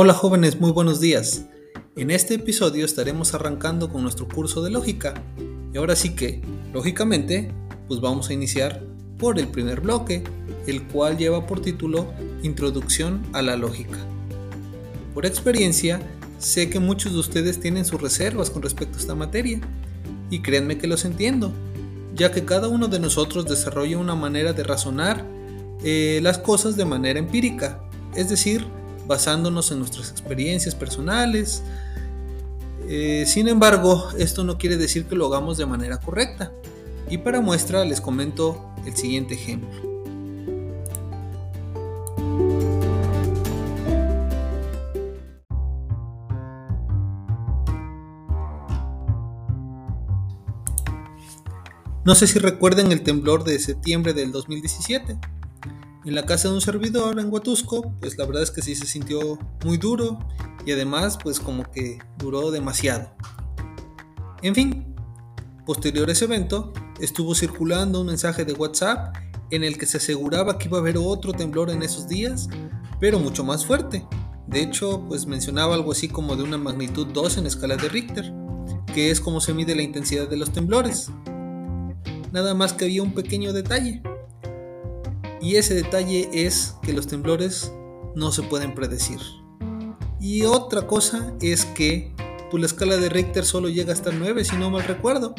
Hola jóvenes, muy buenos días. En este episodio estaremos arrancando con nuestro curso de lógica. Y ahora sí que, lógicamente, pues vamos a iniciar por el primer bloque, el cual lleva por título Introducción a la lógica. Por experiencia, sé que muchos de ustedes tienen sus reservas con respecto a esta materia, y créanme que los entiendo, ya que cada uno de nosotros desarrolla una manera de razonar eh, las cosas de manera empírica, es decir, basándonos en nuestras experiencias personales. Eh, sin embargo, esto no quiere decir que lo hagamos de manera correcta. Y para muestra les comento el siguiente ejemplo. No sé si recuerden el temblor de septiembre del 2017 en la casa de un servidor en Huatusco, pues la verdad es que sí se sintió muy duro y además pues como que duró demasiado. En fin, posterior a ese evento, estuvo circulando un mensaje de WhatsApp en el que se aseguraba que iba a haber otro temblor en esos días, pero mucho más fuerte. De hecho, pues mencionaba algo así como de una magnitud 2 en escala de Richter, que es como se mide la intensidad de los temblores. Nada más que había un pequeño detalle. Y ese detalle es que los temblores no se pueden predecir. Y otra cosa es que pues, la escala de Richter solo llega hasta el 9, si no mal recuerdo.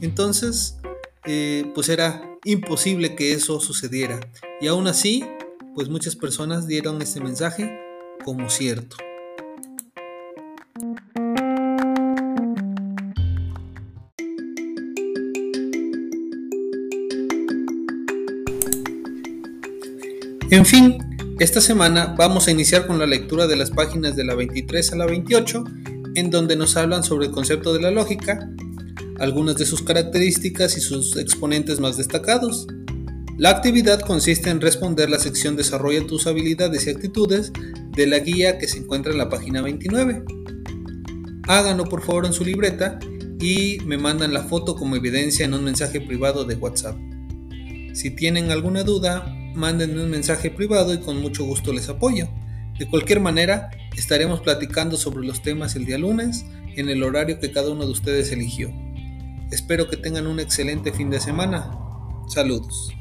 Entonces, eh, pues era imposible que eso sucediera. Y aún así, pues muchas personas dieron este mensaje como cierto. En fin, esta semana vamos a iniciar con la lectura de las páginas de la 23 a la 28, en donde nos hablan sobre el concepto de la lógica, algunas de sus características y sus exponentes más destacados. La actividad consiste en responder la sección Desarrolla tus habilidades y actitudes de la guía que se encuentra en la página 29. Háganlo por favor en su libreta y me mandan la foto como evidencia en un mensaje privado de WhatsApp. Si tienen alguna duda, mándenme un mensaje privado y con mucho gusto les apoyo. De cualquier manera, estaremos platicando sobre los temas el día lunes en el horario que cada uno de ustedes eligió. Espero que tengan un excelente fin de semana. Saludos.